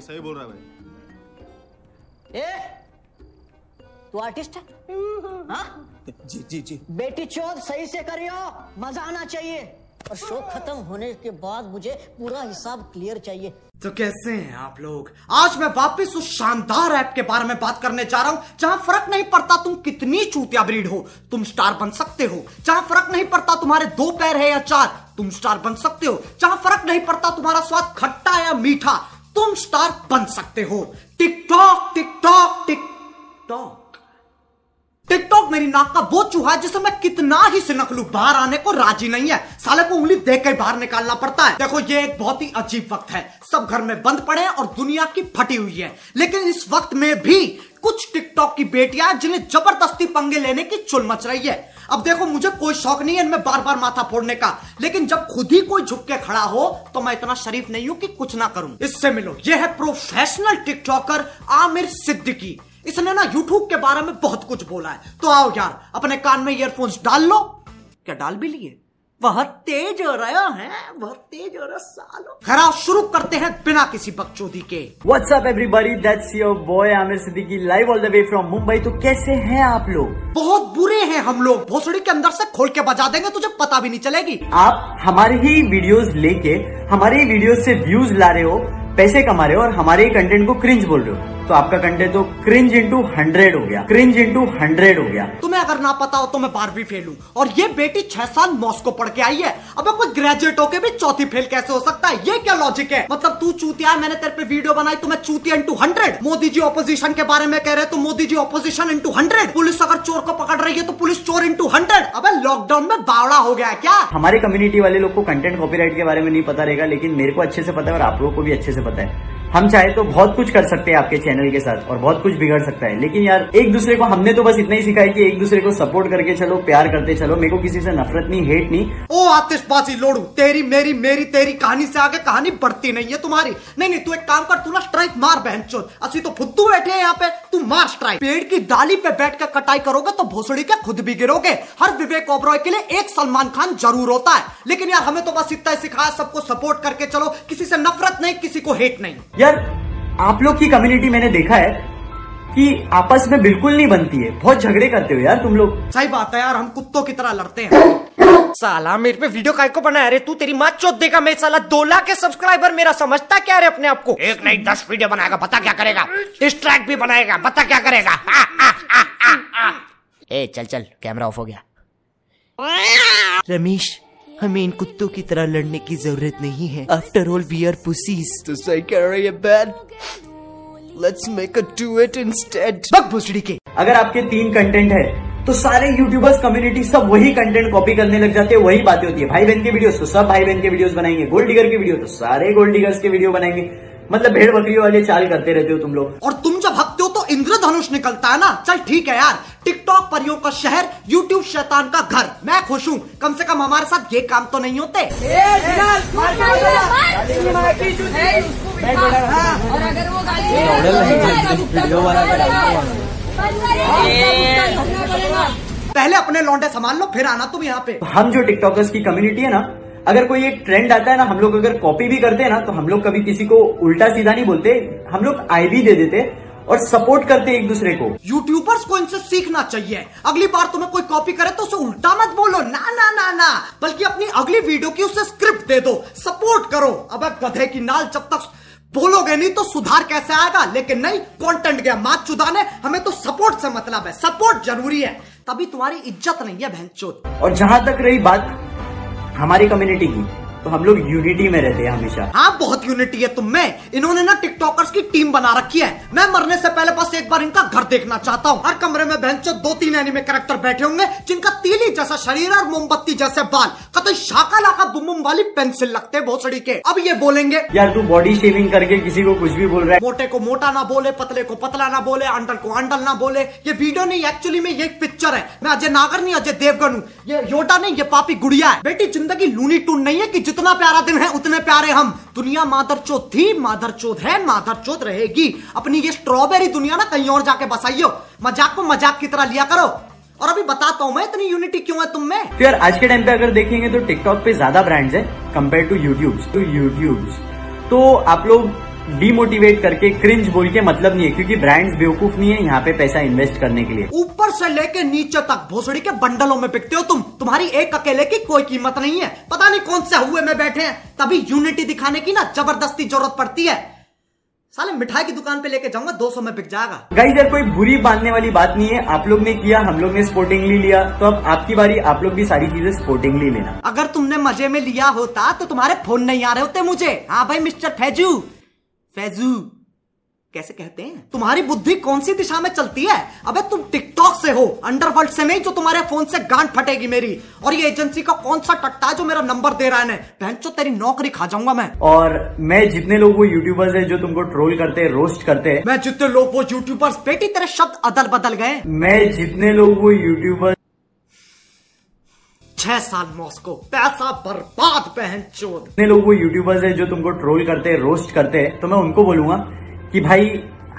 सही बोल रहा है भाई। ए तू आर्टिस्ट है? हाँ? जी जी जी। बेटी चौथ सही से करियो मज़ा आना चाहिए। और शो खत्म होने के बाद मुझे पूरा हिसाब क्लियर चाहिए। तो कैसे हैं आप लोग? आज मैं वापस उस शानदार ऐप के बारे में बात करने जा रहा हूँ जहाँ फ़र्क नहीं पड़ता तुम कितनी चूतिया ब्रीड हो तुम स्टार बन सकते हो। जहाँ फ़र्क नहीं पड़ता तुम्हारे दो पैर है या चार तुम स्टार बन सकते हो। जहाँ फ़र्क नहीं पड़ता तुम्हारा स्वाद खट्टा या मीठा तुम स्टार बन सकते हो। TikTok TikTok TikTok. टिकटॉक मेरी नाक का वो चूहा है जिसे मैं कितना ही सिनक लू। बाहर आने को राज़ी नहीं है। साले को उंगली देख के बाहर निकालना पड़ता है। देखो, ये एक बहुत ही अजीब वक्त है। सब घर में बंद पड़े हैं और दुनिया की फटी हुई है। लेकिन इस वक्त में भी टिकटॉक की बेटियाँ जिन्हें ज़बरदस्ती पंगे लेने की चुल मच रही है। अब देखो, मुझे कोई शौक नहीं है इनमें बार बार माथा फोड़ने का। लेकिन जब खुद ही कोई झुक के खड़ा हो तो मैं इतना शरीफ नहीं हूँ कि कुछ ना करूँ। इससे मिलो। ये है प्रोफेशनल टिकटॉकर आमिर सिद्दीकी। इसने ना यूट्यूब के बारे में बहुत कुछ बोला है। तो आओ यार, अपने कान में ईयरफोन्स डाल लो। क्या डाल भी लिए? बहुत तेज हो रहा है बहुत तेज हो रहा सालो। खरा शुरू करते हैं बिना किसी बकचोदी के। What's up up everybody? That's your boy Amir Siddiqui live all the way from Mumbai. तो कैसे हैं आप लोग? बहुत बुरे हैं हम लोग। भोसड़ी के अंदर से खोल के बजा देंगे तुझे पता भी नहीं चलेगी। आप हमारे ही वीडियोस लेके हमारे ही वीडियोस से व्यूज़ ला रहे हो पैसे कमा रहे हो और हमारे ही कंटेंट को क्रिंज बोल रहे हो। तो आपका कंटेंट तो क्रिंज इंटू हंड्रेड हो गया। क्रिंज इंटू हंड्रेड हो गया। तुम्हें अगर ना पता हो तो मैं बारहवीं फेल हूँ। और ये बेटी छह साल मॉस्को पढ़ के आई है। अब कोई ग्रेजुएट होके भी चौथी फेल कैसे हो सकता है? ये क्या लॉजिक है? मतलब तू चूतिया है मैंने तेरे पे वीडियो बनाई तो मैं चूतिया into hundred Modi ji opposition के बारे में कह रहे तो Modi ji opposition into hundred police अगर चोर को पकड़ रही है तो पुलिस चोर इंटू हंड्रेड अब लॉकडाउन में बावड़ा हो गया क्या? हमारे कम्युनिटी वाले लोग को कंटेंट कॉपीराइट के बारे में नहीं पता रहेगा लेकिन मेरे को अच्छे से पता है और आप लोगों को भी अच्छे से पता है। हम चाहे तो बहुत कुछ कर सकते हैं आपके चैनल के साथ और बहुत कुछ बिगड़ सकता है। लेकिन यार एक दूसरे को हमने तो बस इतना ही सिखाया कि एक दूसरे को सपोर्ट करके चलो प्यार करते चलो। मेरे को किसी से नफरत नहीं हेट नहीं। ओ आतिशबाजी लोड़ू तेरी मेरी मेरी तेरी कहानी से आगे कहानी बढ़ती नहीं है तुम्हारी। नहीं नहीं तू एक काम कर तू ना स्ट्राइक मार बहन असली तो फुद्दू बैठे हैं यहाँ पे तू मार स्ट्राइक पेड़ की डाली पे बैठ कर कटाई करोगे तो भोसड़ी के खुद भी गिरोगे। हर विवेक ओबरॉय के लिए एक सलमान खान ज़रूर होता है। लेकिन यार हमें तो बस इतना ही सिखाया सबको सपोर्ट करके चलो। किसी से नफरत नहीं किसी को हेट नहीं। यार आप लोग की कम्युनिटी मैंने देखा है कि आपस में बिल्कुल नहीं बनती है। बहुत झगड़े करते हो यार तुम लोग। सही बात है यार हम कुत्तों की तरह लड़ते हैं। साला मेरे पे वीडियो काय को बनाया रे तू तेरी माँ चोत देगा मैं साला दो लाख के सब्सक्राइबर मेरा समझता क्या रे अपने आप को? एक नहीं दस वीडियो बनाएगा बता क्या करेगा? डिस्ट्रैक्ट भी बनाएगा बता क्या करेगा? आ, आ, आ, आ, आ। ए चल चल कैमरा ऑफ़ हो गया। रमेश हमें इन कुत्तों की तरह लड़ने की ज़रूरत नहीं है। After all we are pussies तो सही कह रही है ban let's make a do it instead बक भोसड़ी के। अगर आपके तीन कंटेंट है तो सारे यूट्यूबर्स कम्युनिटी सब वही कंटेंट कॉपी करने लग जाते हैं वही बातें होती है। भाई बहन के वीडियोस तो सब भाई बहन के वीडियोस बनाएँगे। गोल्ड डिगर के वीडियो तो सारे गोल्ड डिगर्स के वीडियो बनाएँगे। मतलब भेड़ बकरियों वाले चाल करते रहते हो तुम लोग। और तुम जब हकते हो तो इंद्रधनुष निकलता है ना। चल ठीक है यार। टिकटॉक परियों का शहर यूट्यूब शैतान का घर। मैं खुश हूँ। कम से कम हमारे साथ ये काम तो नहीं होते। और अगर वो पहले अपने लौंडे संभाल लो फिर आना तुम यहाँ पे। हम जो टिकटॉकर्स की कम्युनिटी है ना अगर कोई एक ट्रेंड आता है ना हम लोग अगर कॉपी भी करते हैं ना तो हम लोग कभी किसी को उल्टा सीधा नहीं बोलते। हम लोग आई भी दे देते। और सपोर्ट करते एक दूसरे को। यूट्यूबर्स को इनसे सीखना चाहिए। अगली बार तुम्हें कोई कॉपी करे तो उसे उल्टा मत बोलो। ना ना ना ना। बल्कि अपनी अगली वीडियो की उसे स्क्रिप्ट दे दो। सपोर्ट करो। अब गधे की नाल जब तक बोलोगे नहीं तो सुधार कैसे आएगा? लेकिन नहीं कंटेंट गया मात चुदाने हमें तो सपोर्ट से मतलब है। सपोर्ट ज़रूरी है। तभी तुम्हारी इज़्ज़त नहीं है बहन और जहाँ तक रही बात हमारी कम्युनिटी की तो हम लोग यूनिटी में रहते हैं हमेशा। हाँ बहुत यूनिटी है तुम में इन्होंने ना टिकटॉकर्स की टीम बना रखी है। मैं मरने से पहले बस एक बार इनका घर देखना चाहता हूँ। हर कमरे में बहन दो तीन एनिमे कैरेक्टर बैठे होंगे जिनका तीली जैसा शरीर और मोमबत्ती जैसे बाल कतई शाका लाका बुम वाली पेंसिल लगते भोसड़ी के। अब ये बोलेंगे यार तू बॉडी शेविंग करके किसी को कुछ भी बोल रहा है। मोटे को मोटा ना बोले पतले को पतला ना बोले अंडल को अंडल ना बोले। ये वीडियो नहीं एक्चुअली में ये एक पिक्चर है। मैं अजय नागर नहीं अजय देवगन हूँ। ये योटा नहीं ये पापी गुड़िया है। बेटी ज़िंदगी लूनी टून नहीं है की जितना प्यारा दिन है उतने प्यारे हम। दुनिया मादर चौथ थी मादर चौथ है मादर चौथ रहेगी। अपनी ये स्ट्रॉबेरी दुनिया ना कहीं और जाके बसाइयो। मज़ाक को मज़ाक की तरह लिया करो। और अभी बताता हूँ मैं, इतनी यूनिटी क्यों है तुम में? तो यार, आज के टाइम पे अगर देखेंगे तो टिकटॉक पे ज़्यादा ब्रांड्स है compare to YouTube to YouTube तो आप लोग डिमोटिवेट करके क्रिंज बोल के मतलब नहीं है क्योंकि ब्रांड्स बेवकूफ़ नहीं है यहाँ पे पैसा इन्वेस्ट करने के लिए। ऊपर से लेके नीचे तक भोसड़ी के बंडलों में बिकते हो तुम। तुम्हारी एक अकेले की कोई कीमत नहीं है। पता नहीं कौन से हुए में बैठे हैं। तभी यूनिटी दिखाने की ना ज़बरदस्ती ज़रूरत पड़ती है। साले मिठाई की दुकान पे लेके जाऊँगा 200 में बिक जाएगा। गाइस यार कोई बुरी बांधने वाली बात नहीं है। आप लोग ने किया हम लोग ने स्पोर्टिंगली लिया। तो अब आपकी बारी आप लोग भी सारी चीज़ें स्पोर्टिंगली लेना। अगर तुमने मज़े में लिया होता तो तुम्हारे फ़ोन नहीं आ रहे होते मुझे। हाँ भाई मिस्टर फैजू। फैजू कैसे कहते हैं? तुम्हारी बुद्धि कौन सी दिशा में चलती है? अबे तुम टिकटॉक से हो अंडरवर्ल्ड से नहीं जो तुम्हारे फ़ोन से गांठ फटेगी मेरी। और ये एजेंसी का कौन सा टट्टा है जो मेरा नंबर दे रहा है बहन चो तेरी नौकरी खा जाऊँगा मैं। और मैं जितने लोग वो यूट्यूबर्स है जो तुमको ट्रोल करते हैं रोस्ट करते हैं मैं जितने लोग वो यूट्यूबर्स बेटी तेरे शब्द अदल बदल गए। मैं जितने लोग वो यूट्यूबर्स छह साल मॉस्को पैसा बर्बाद बहन चोद जितने लोग वो यूट्यूबर्स है जो तुमको ट्रोल करते हैं रोस्ट करते हैं तो मैं उनको बोलूँगा कि भाई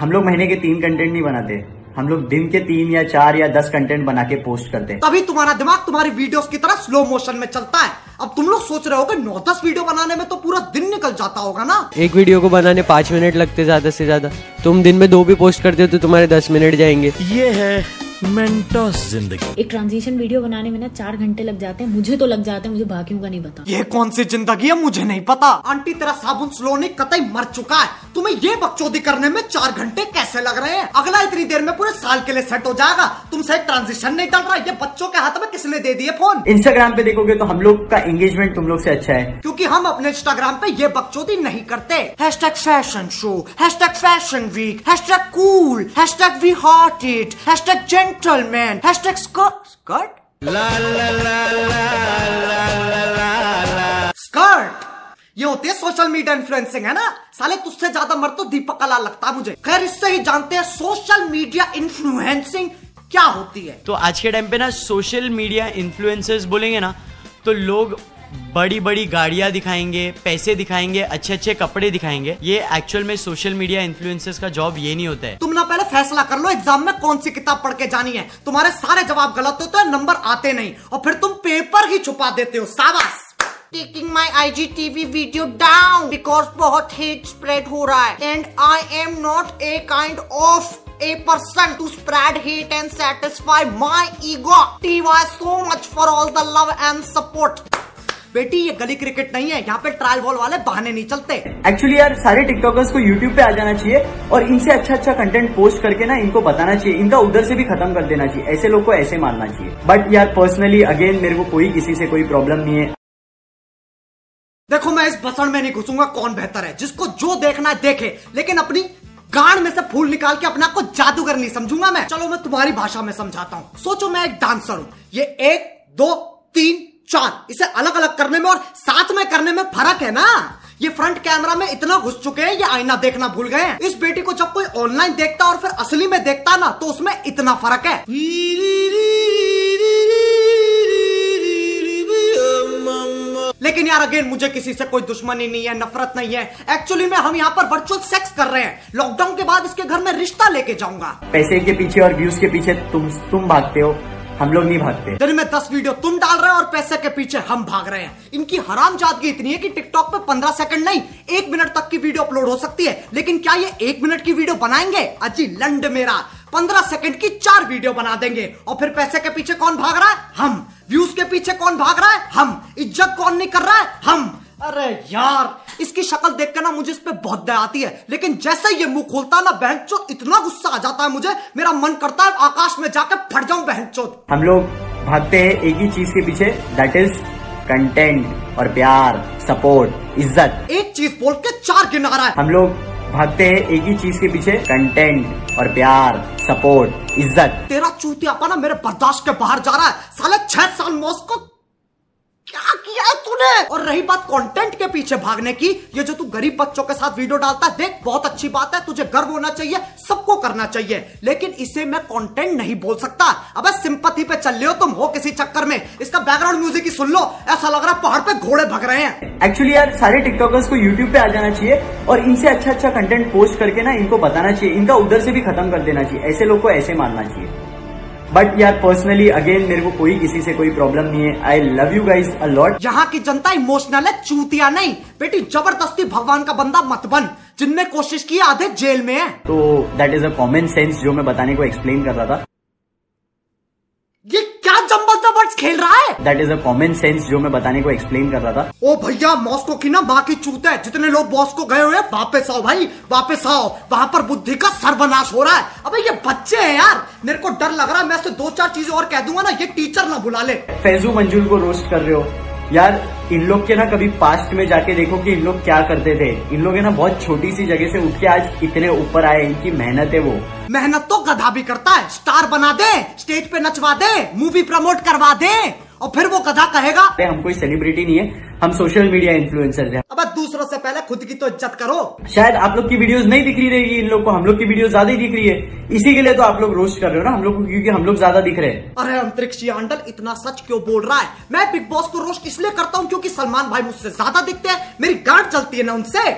हम लोग महीने के तीन कंटेंट नहीं बनाते। हम लोग दिन के तीन या चार या दस कंटेंट बना के पोस्ट करते हैं। तभी तुम्हारा दिमाग तुम्हारी वीडियोस की तरह स्लो मोशन में चलता है। अब तुम लोग सोच रहे हो कि नौ दस वीडियो बनाने में तो पूरा दिन निकल जाता होगा ना? एक वीडियो को बनाने पाँच मिनट लगते ज़्यादा से ज़्यादा। तुम दिन में दो भी पोस्ट करते हो तो तुम्हारे दस मिनट जाएँगे। ये है मेंटोस ज़िंदगी। एक ट्रांजिशन वीडियो बनाने में ना चार घंटे लग जाते हैं। मुझे तो लग जाते हैं मुझे बाकियों का नहीं पता। ये कौन सी ज़िंदगी है? मुझे नहीं पता। आंटी तेरा साबुन स्लो नहीं कतई मर चुका है। तुम्हें ये बकचोदी करने में चार घंटे कैसे लग रहे हैं? अगला इतनी देर में पूरे साल के लिए सेट हो जाएगा। तुमसे एक ट्रांजिशन नहीं डल रहा। ये बच्चों के हाथ में किसने दे दिए फ़ोन इंस्टाग्राम पे देखोगे तो हम लोग का एंगेजमेंट तुम लोग से अच्छा है। क्योंकि हम अपने इंस्टाग्राम पे ये बकचोदी नहीं करते। Hashtag fashion show hashtag fashion week hashtag cool hashtag we hearted hashtag gentleman hashtag skirt skirt skirt ये होती है सोशल मीडिया इन्फ्लुएंसिंग है ना? साले तुझसे ज़्यादा मर तो दीपक कला लगता है मुझे। खैर इससे ही जानते हैं सोशल मीडिया इन्फ्लुएंसिंग क्या होती है। तो आज के टाइम पे ना सोशल मीडिया इन्फ्लुएंसर्स बोलेंगे ना तो लोग बड़ी बड़ी गाड़ियाँ दिखाएँगे पैसे दिखाएँगे अच्छे अच्छे कपड़े दिखाएँगे। ये एक्चुअल में सोशल मीडिया इन्फ्लुएंसर्स का जॉब ये नहीं होता है। तुम ना पहले फैसला कर लो एग्ज़ाम में कौन सी किताब पढ़ के जानी है। तुम्हारे सारे जवाब गलत होते हैं नंबर आते नहीं। और फिर तुम पेपर ही छुपा देते हो साबास taking my I G TV video down because बहुत हेट स्प्रेड हो रहा है। And I am not a kind of a person to spread hate and satisfy my ego T Y so much for all the love and support बेटी ये गली cricket नहीं है यहाँ पे ट्रायल बॉल वाले बहाने नहीं चलते। एक्चुअली यार सारे टिकटॉकर्स को यूट्यूब पे आ जाना चाहिए और इनसे अच्छा अच्छा कंटेंट पोस्ट करके ना इनको बताना चाहिए। इनका उधर से भी खत्म कर देना चाहिए। ऐसे लोग को ऐसे मारना चाहिए। बट यार पर्सनली अगेन मेरे को कोई किसी से कोई प्रॉब्लम नहीं है। देखो मैं इस भसड़ में नहीं घुसूँगा कौन बेहतर है? जिसको जो देखना है देखे। लेकिन अपनी गाड़ में से फूल निकाल के अपने आप को जादूगर नहीं समझूँगा मैं। चलो मैं तुम्हारी भाषा में समझाता हूँ। सोचो मैं एक डांसर हूँ। ये एक दो तीन चार इसे अलग अलग करने में और साथ में करने में फ़र्क है ना? ये फ्रंट कैमरा में इतना घुस चुके हैं, ये आईना देखना भूल गए हैं। इस बेटी को जब कोई ऑनलाइन देखता और फिर असली में देखता ना तो उसमें इतना फ़र्क है। लेकिन यार अगेन मुझे किसी से कोई दुश्मनी नहीं है, नफरत नहीं है। एक्चुअली में, हम यहाँ पर वर्चुअल सेक्स कर रहे हैं। लॉकडाउन के बाद इसके घर में रिश्ता लेके जाऊँगा। पैसे के पीछे और व्यूज़ के पीछे तुम तुम भागते हो। हम लोग नहीं भागते। दिन में दस वीडियो तुम डाल रहे हो और पैसे के पीछे हम भाग रहे हैं। इनकी हराम जादगी इतनी है कि टिकटॉक पे पंद्रह सेकंड नहीं, एक मिनट तक की वीडियो अपलोड हो सकती है। लेकिन क्या ये एक मिनट की वीडियो बनाएँगे? अजी लंड मेरा। पंद्रह सेकंड की चार वीडियो बना देंगे। और फिर पैसे के पीछे कौन भाग रहा है? हम। व्यूज़ के पीछे कौन भाग रहा है? हम। इज़्ज़त कौन नहीं कर रहा है? हम। अरे यार, इसकी शक्ल देख कर ना मुझे इस पे बहुत दया आती है। लेकिन जैसे ये मुँह खोलता है ना, बहन चोत इतना गुस्सा आ जाता है मुझे। मेरा मन करता है आकाश में जाकर जाऊँ बहन चोत हम लोग भागते हैं एक ही चीज़ के पीछे दैट इज़ कंटेंट और प्यार सपोर्ट इज़्ज़त। एक चीज़ बोल के चार गिना रहा है। हम लोग भागते हैं एक ही चीज़ के पीछे कंटेंट और प्यार सपोर्ट इज़्ज़त। तेरा चूतिया ना मेरे बर्दाश्त के बाहर जा रहा है। साले छह साल मॉस्को तूने और रही बात कंटेंट के पीछे भागने की ये जो तू गरीब बच्चों के साथ वीडियो डालता है देख बहुत अच्छी बात है तुझे गर्व होना चाहिए सबको करना चाहिए लेकिन इसे मैं कंटेंट नहीं बोल सकता। अब सिंपथी पे चल रहे हो तुम हो किसी चक्कर में। इसका बैकग्राउंड म्यूज़िक ही सुन लो ऐसा लग रहा है पहाड़ पे घोड़े भग रहे हैं। एक्चुअली यार सारे टिकटॉकर्स को यूट्यूब पे आ जाना चाहिए और इनसे अच्छा अच्छा कंटेंट पोस्ट करके ना इनको बताना चाहिए इनका उधर से भी खत्म कर देना चाहिए ऐसे लोग को ऐसे मारना चाहिए। बट यार पर्सनली अगेन मेरे को कोई किसी से कोई प्रॉब्लम नहीं है. I love you guys a lot यहाँ की जनता इमोशनल है चूतिया नहीं. बेटी ज़बरदस्ती भगवान का बंदा मत बन जिनने कोशिश की आधे जेल में है. तो that is a common sense जो मैं बताने को एक्सप्लेन कर रहा था. जबर्स खेल रहा है? That is a common sense जो मैं बताने को एक्सप्लेन कर रहा था। ओ भैया मॉस्को की ना बाकी की चूत है। जितने लोग बॉस को गए हुए हैं वापस आओ भाई वापस आओ। वहाँ पर बुद्धि का सर्वनाश हो रहा है। अबे ये बच्चे हैं यार। मेरे को डर लग रहा है मैं दो चार चीज़ें और कह दूँगा ना ये टीचर ना बुला ले। फैजू मंजूर को रोस्ट कर रहे हो। यार, इन लोग के ना कभी पास्ट में जाके देखो कि इन लोग क्या करते थे। इन लोग है ना बहुत छोटी सी जगह से उठ के आज इतने ऊपर आए, इनकी मेहनत है वो। मेहनत तो गधा भी करता है। स्टार बना दे स्टेज पे नचवा दे मूवी प्रमोट करवा दे। और फिर वो गधा कहेगा हम कोई सेलिब्रिटी नहीं है हम सोशल मीडिया इन्फ्लुएंसर हैं। अब दूसरों से पहले खुद की तो इज़्ज़त करो। शायद आप लोग की वीडियोस नहीं दिख रही रहेगी इन लोग को हम लोग की वीडियो ज़्यादा ही दिख रही है। इसी के लिए तो आप लोग रोस्ट कर रहे हो ना हम लोग को क्योंकि हम लोग ज़्यादा दिख रहे हैं। अरे अंतरिक्ष अंडल इतना सच क्यों बोल रहा है? मैं बिग बॉस को रोस्ट इसलिए करता हूँ क्योंकि सलमान भाई मुझसे ज़्यादा दिखते हैं मेरी गांठ चलती है ना उनसे।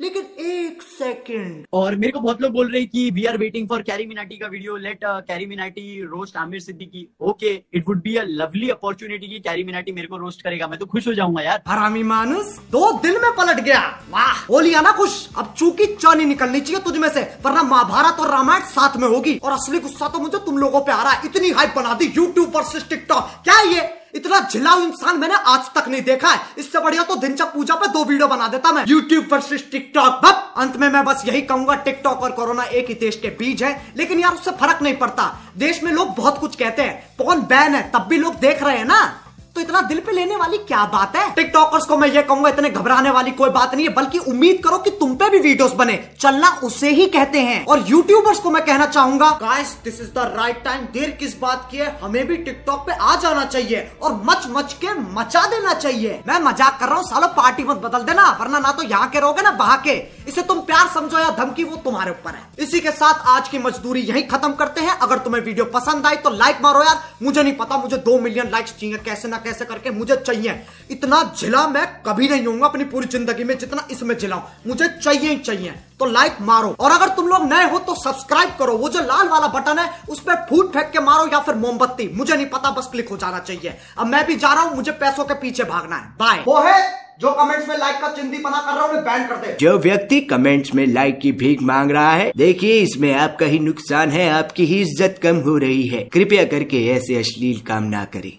लेकिन एक सेकंड और मेरे को बहुत लोग बोल रहे हैं कि we are waiting for Carry Minati का video let Carry Minati roast Aamir Siddiqui okay it would be a lovely opportunity कि कैरी मिनाटी मेरे को रोस्ट करेगा। मैं तो खुश हो जाऊँगा यार। हरामी मानुस दो दिन में पलट गया। वाह। हो लिया ना खुश? अब चूकी चानी निकलनी चाहिए तुझ में से वरना महाभारत और रामायण साथ में होगी। और असली गुस्सा तो मुझे तुम लोगों पे आ रहा है। इतनी हाइप बना दी यूट्यूब वर्सेस टिकटॉक क्या ये? इतना झिलाऊ इंसान मैंने आज तक नहीं देखा है। इससे बढ़िया तो दिनचक पूजा पे दो वीडियो बना देता मैं। यूट्यूब वर्सेस टिकटॉक अंत में मैं बस यही कहूँगा टिकटॉक और कोरोना एक ही देश के बीच है। लेकिन यार, उससे फ़र्क नहीं पड़ता। देश में लोग बहुत कुछ कहते हैं। कौन बैन है? तब भी लोग देख रहे हैं ना। तो इतना दिल पे लेने वाली क्या बात है? टिकटॉकर्स को मैं ये कहूँगा, इतने घबराने वाली कोई बात नहीं है, बल्कि उम्मीद करो कि तुम पे भी वीडियोस बने। चलना उसे ही कहते हैं। और यूट्यूबर्स को मैं कहना चाहूँगा guys this is the right time देर किस बात की है? हमें भी टिकटॉक पे आ जाना चाहिए और मच मच के मचा देना चाहिए। मैं मज़ाक कर रहा हूँ, सालो पार्टी मत बदल देना, वरना ना तो यहाँ के रहोगे, ना वहाँ के। इसे तुम प्यार समझो या धमकी, वो तुम्हारे ऊपर है। इसी के साथ आज की मजदूरी यही खत्म करते हैं। अगर तुम्हें वीडियो पसंद आई तो लाइक मारो यार। मुझे नहीं पता, मुझे दो मिलियन लाइक्स चाहिए, कैसे ना कैसे करके मुझे चाहिए। इतना झिला मैं कभी नहीं होऊँगा अपनी पूरी ज़िंदगी में जितना इसमें झिलाऊं मुझे चाहिए ही चाहिए। तो लाइक मारो। और अगर तुम लोग नए हो तो सब्सक्राइब करो। वो जो लाल वाला बटन है, उस पर फूट फेंक के मारो या फिर मोमबत्ती। मुझे नहीं पता, बस क्लिक हो जाना चाहिए। अब मैं भी जा रहा हूँ, मुझे पैसों के पीछे भागना है। बाय वो है जो कमेंट्स में लाइक का चिंदी बना कर रहा हूँ बैन कर दे। जो व्यक्ति कमेंट्स में लाइक की भीख मांग रहा है, देखिए, इसमें आपका ही नुकसान है, आपकी ही इज़्ज़त कम हो रही है। कृपया करके ऐसे अश्लील काम ना करें।